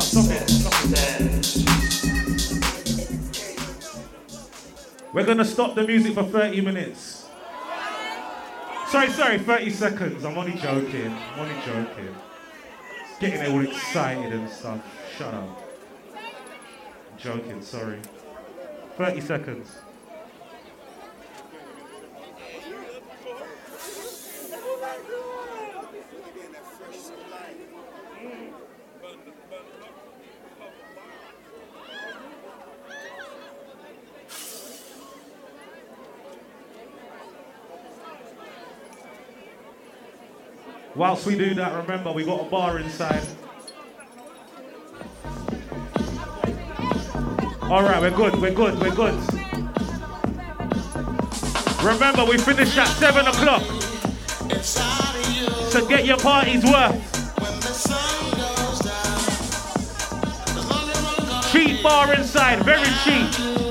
stop it. Stop it. We're gonna stop the music for 30 minutes. Sorry, sorry, 30 seconds. I'm only joking. I'm only joking. Getting all excited and stuff. Shut up. I'm joking, sorry. 30 seconds. Whilst we do that, remember we got a bar inside. All right, we're good, we're good, we're good. Remember, we finish at 7 o'clock. So get your party's worth. Cheap bar inside, very cheap.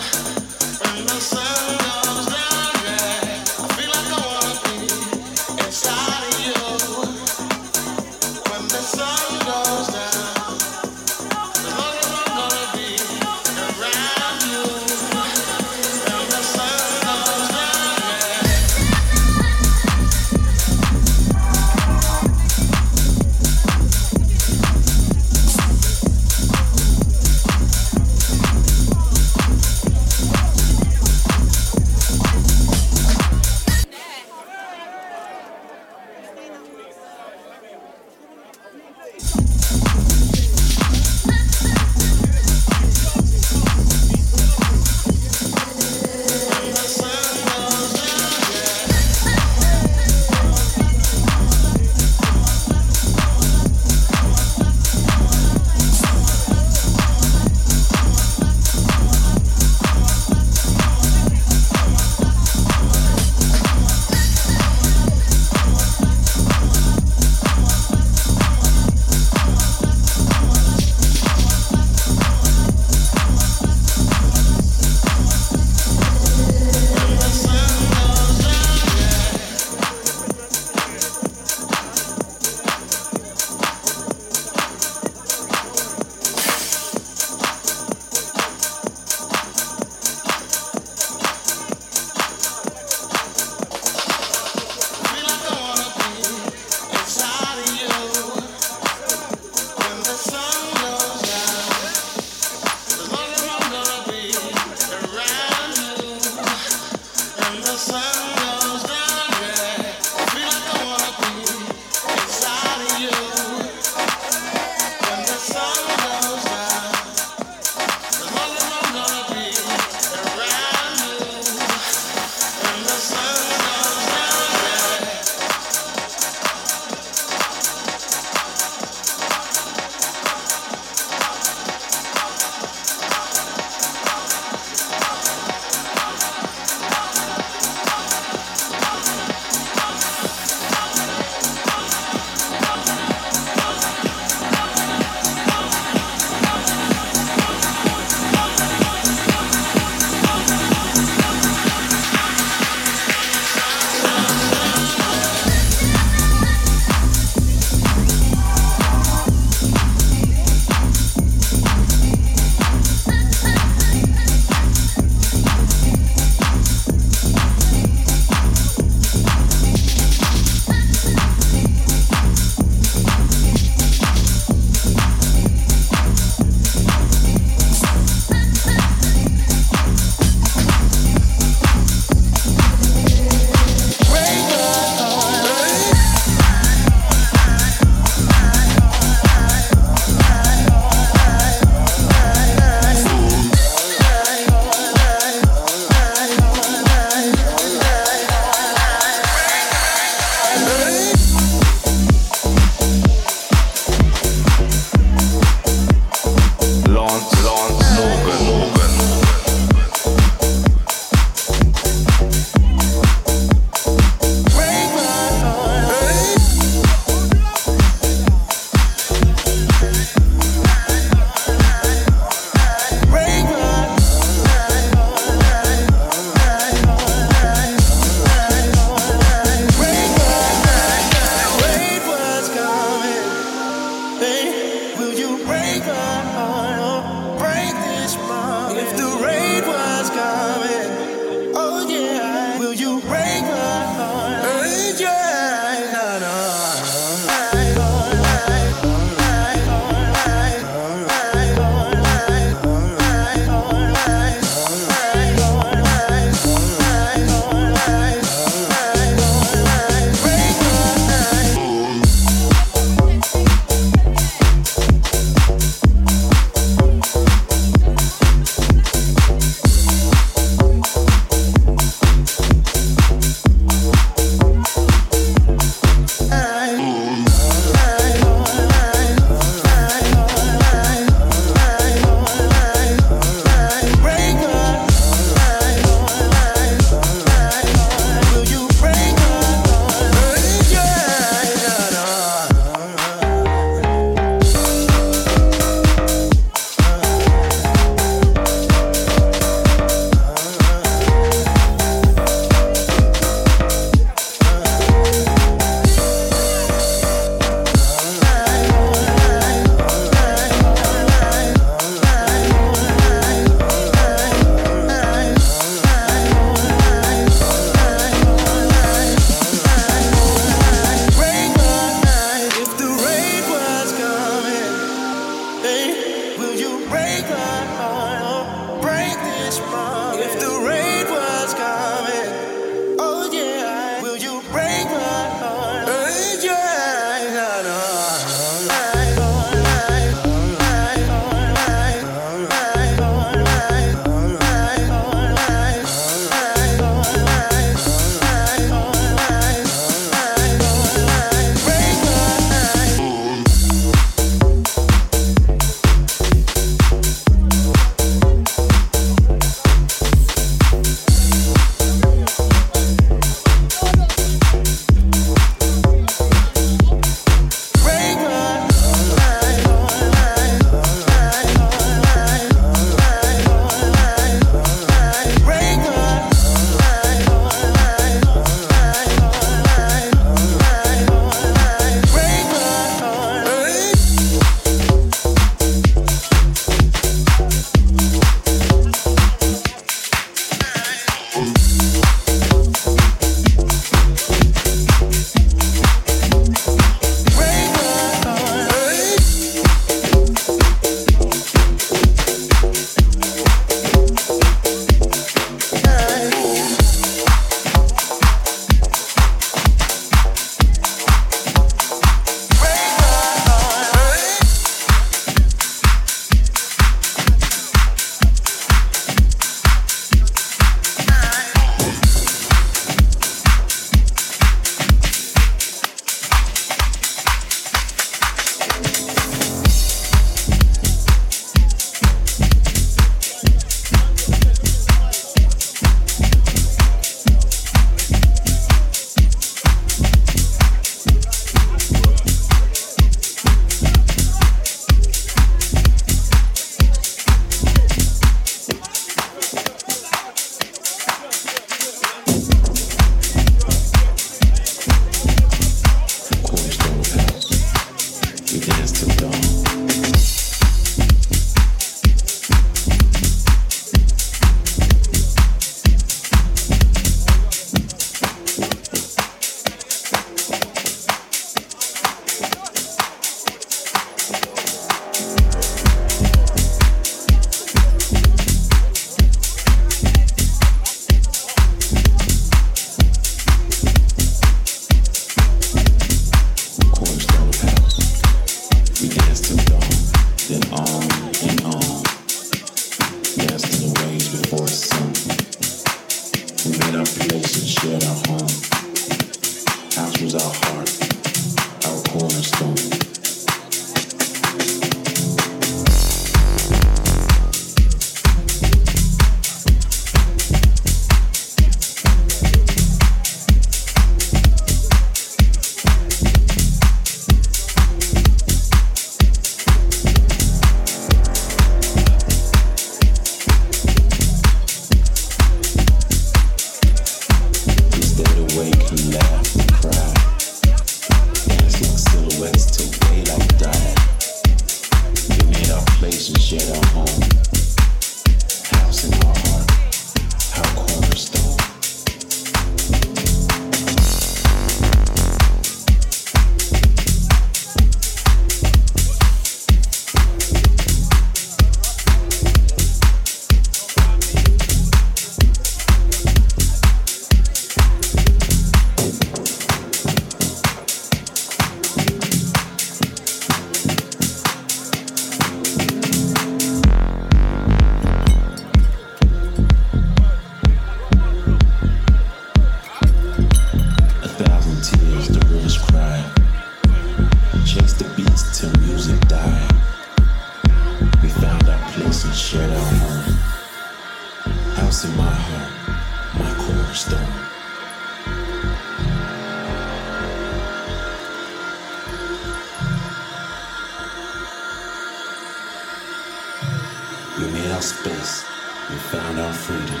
we found our freedom.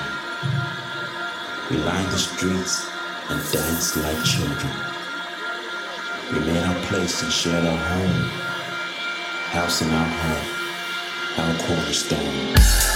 We lined the streets and danced like children. We made our place and shared our home, house in our heart, our cornerstone.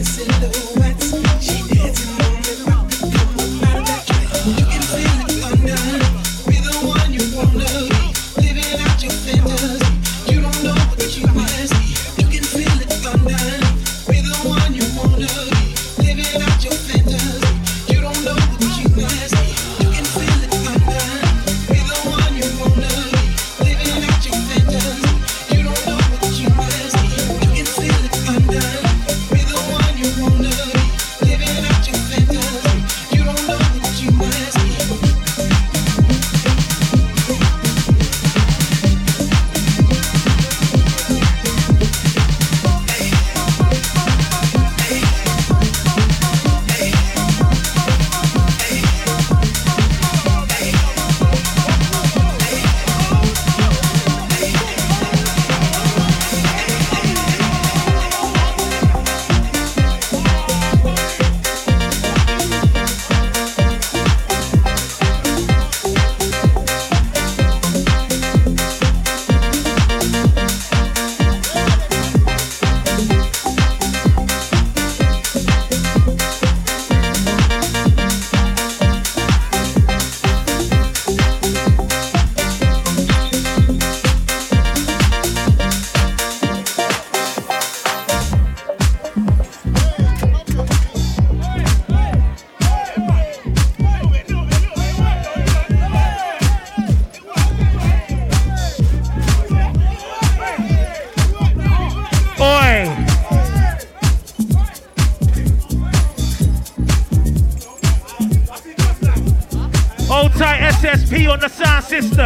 missing the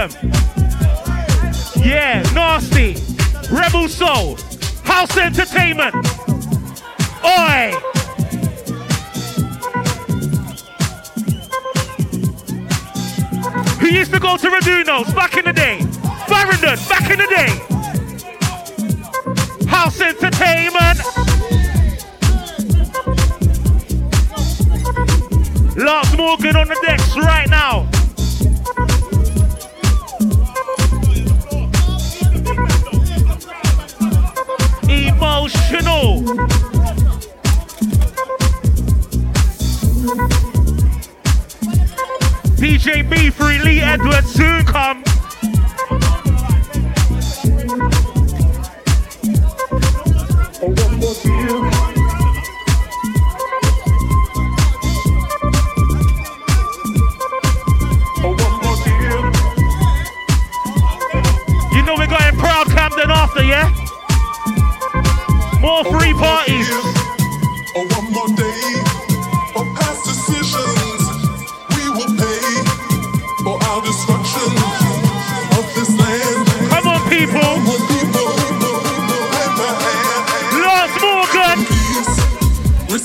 them. Yeah, nasty. Rebel Soul. House Entertainment. Oi! Who used to go to Redunos back in the day? Farringdon, back in the day. House Entertainment. Lars Morgan on the decks right now. DJ B for Lee Edwards soon come.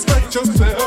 respect yourself.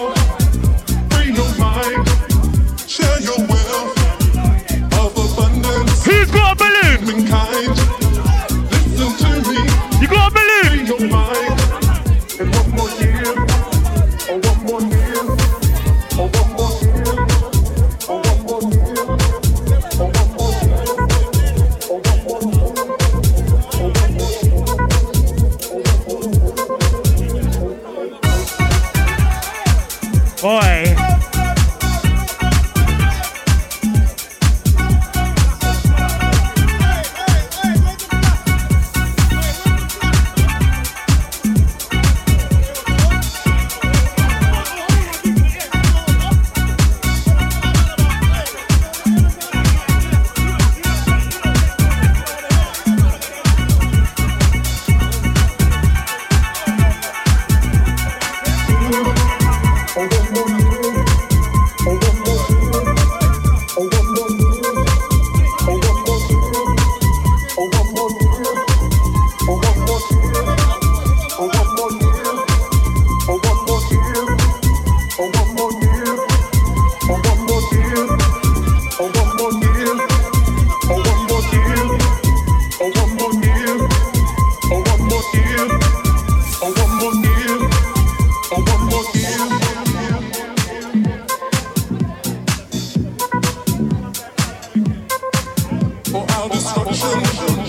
destruction.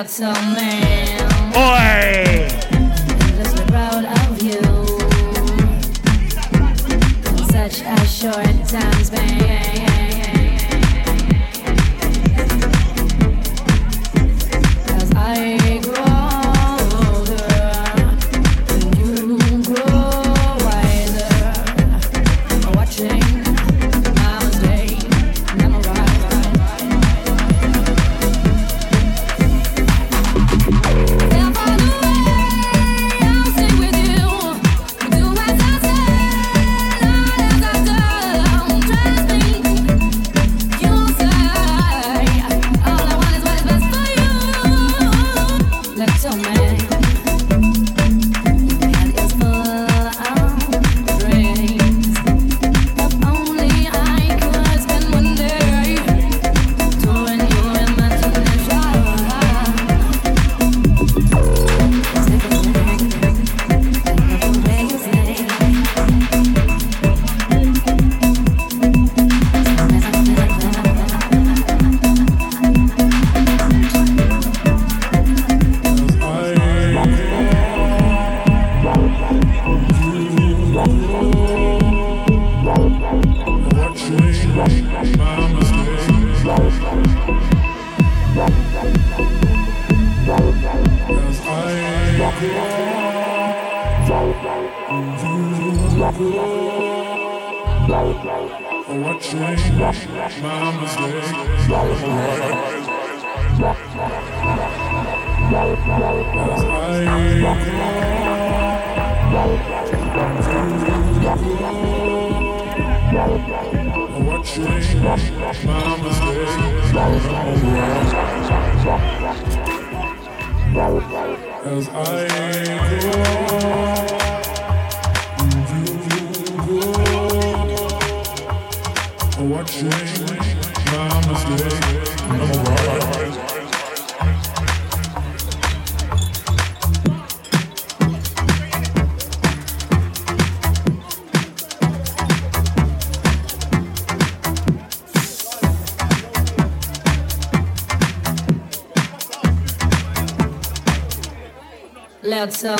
out so man As I go. so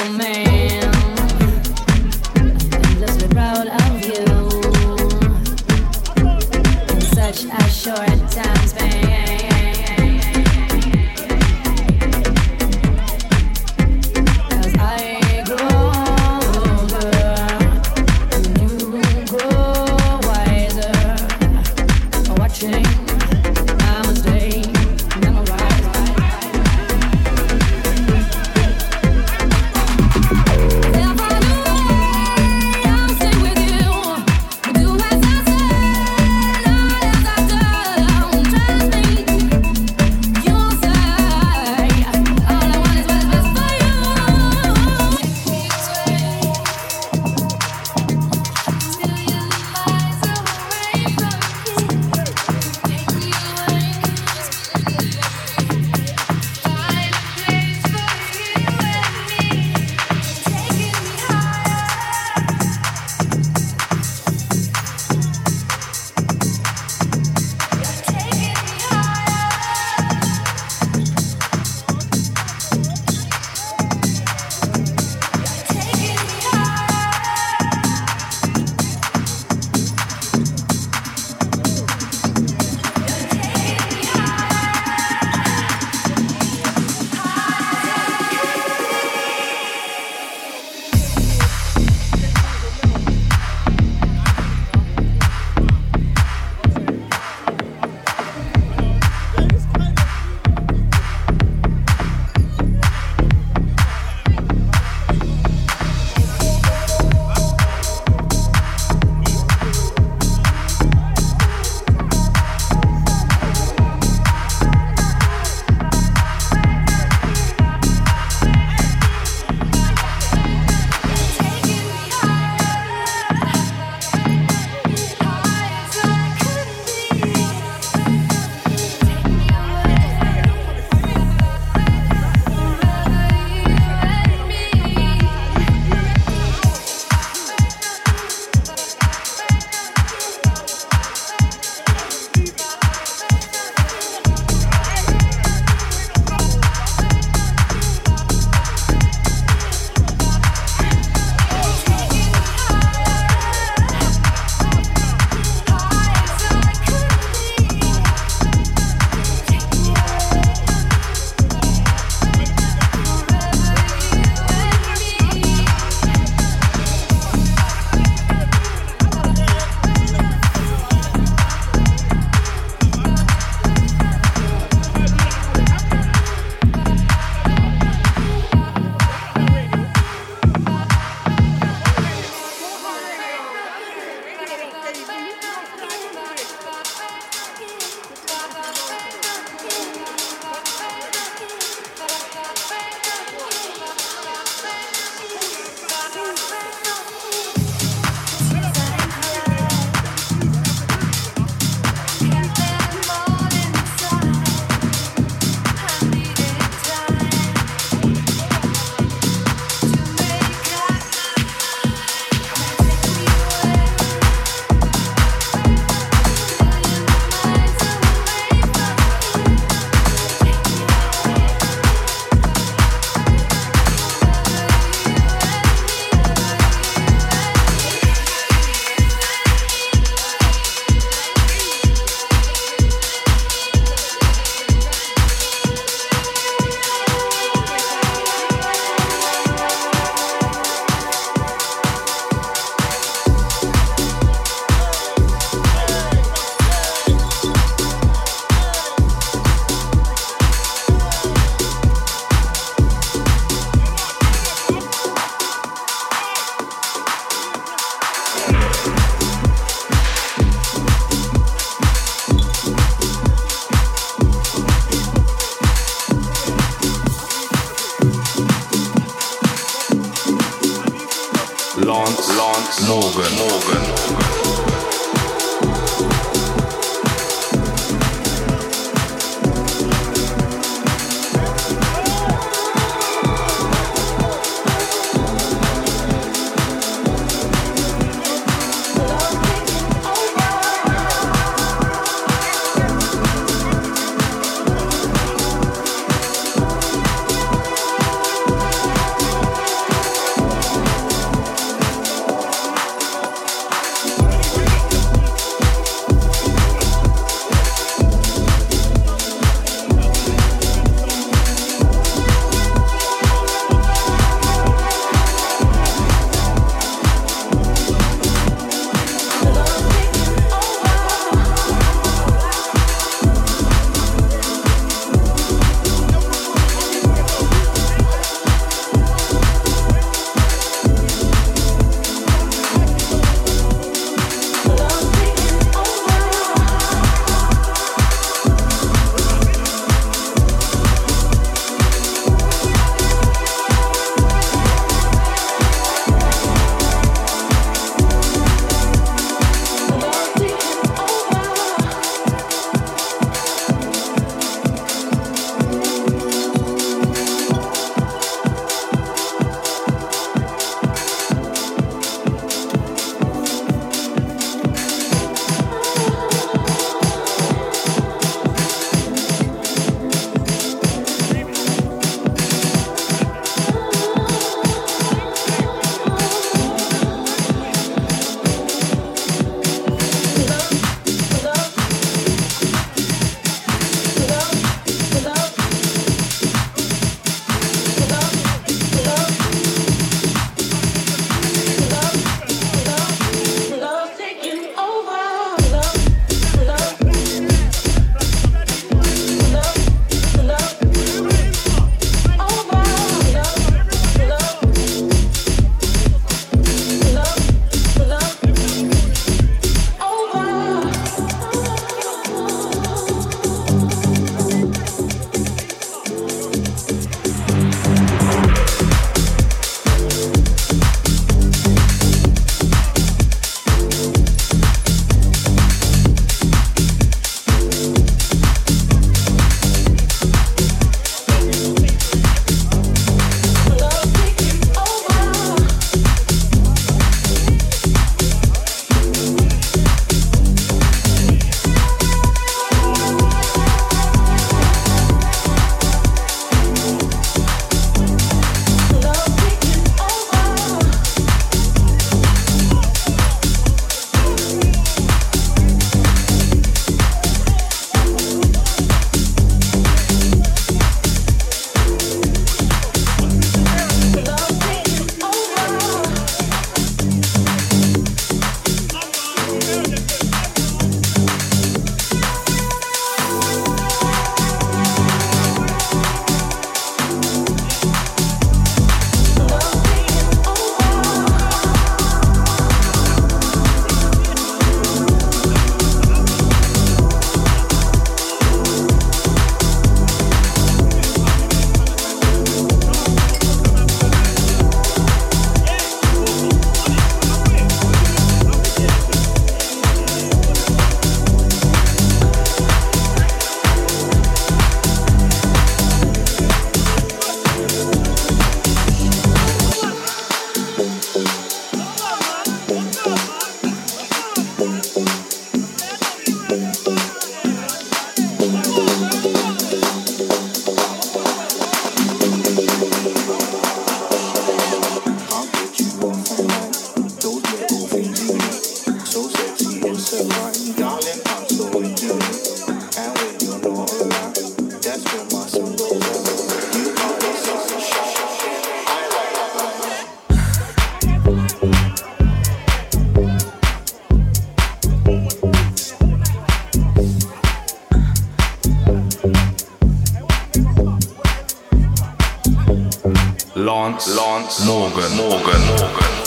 Lance, Lance, Morgan, Morgan,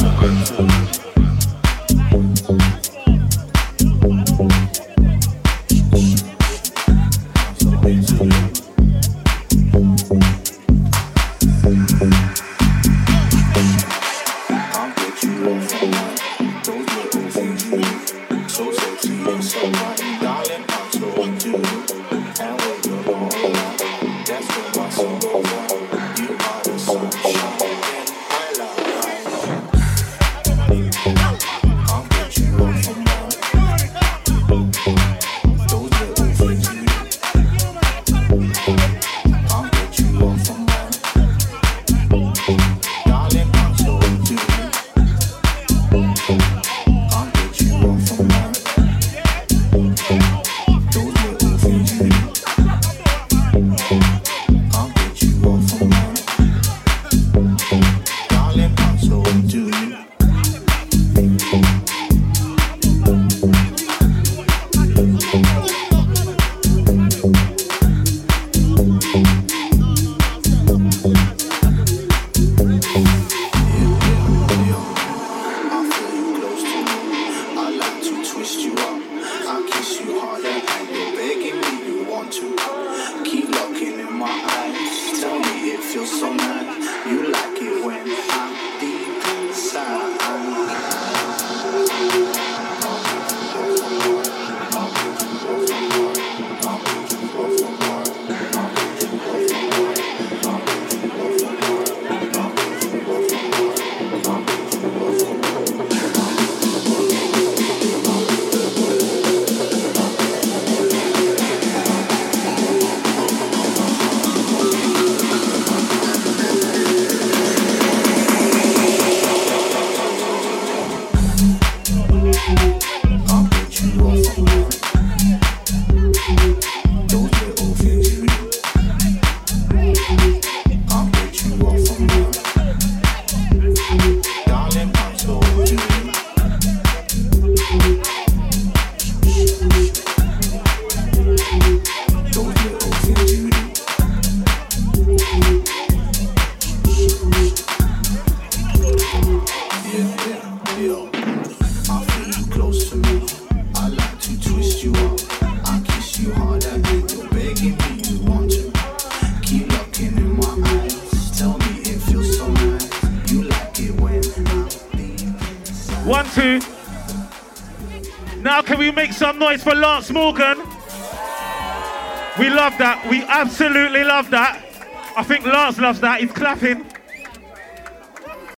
Morgan, Morgan. One, for Morgan? We love that. We absolutely love that. I think Lars loves that. He's clapping.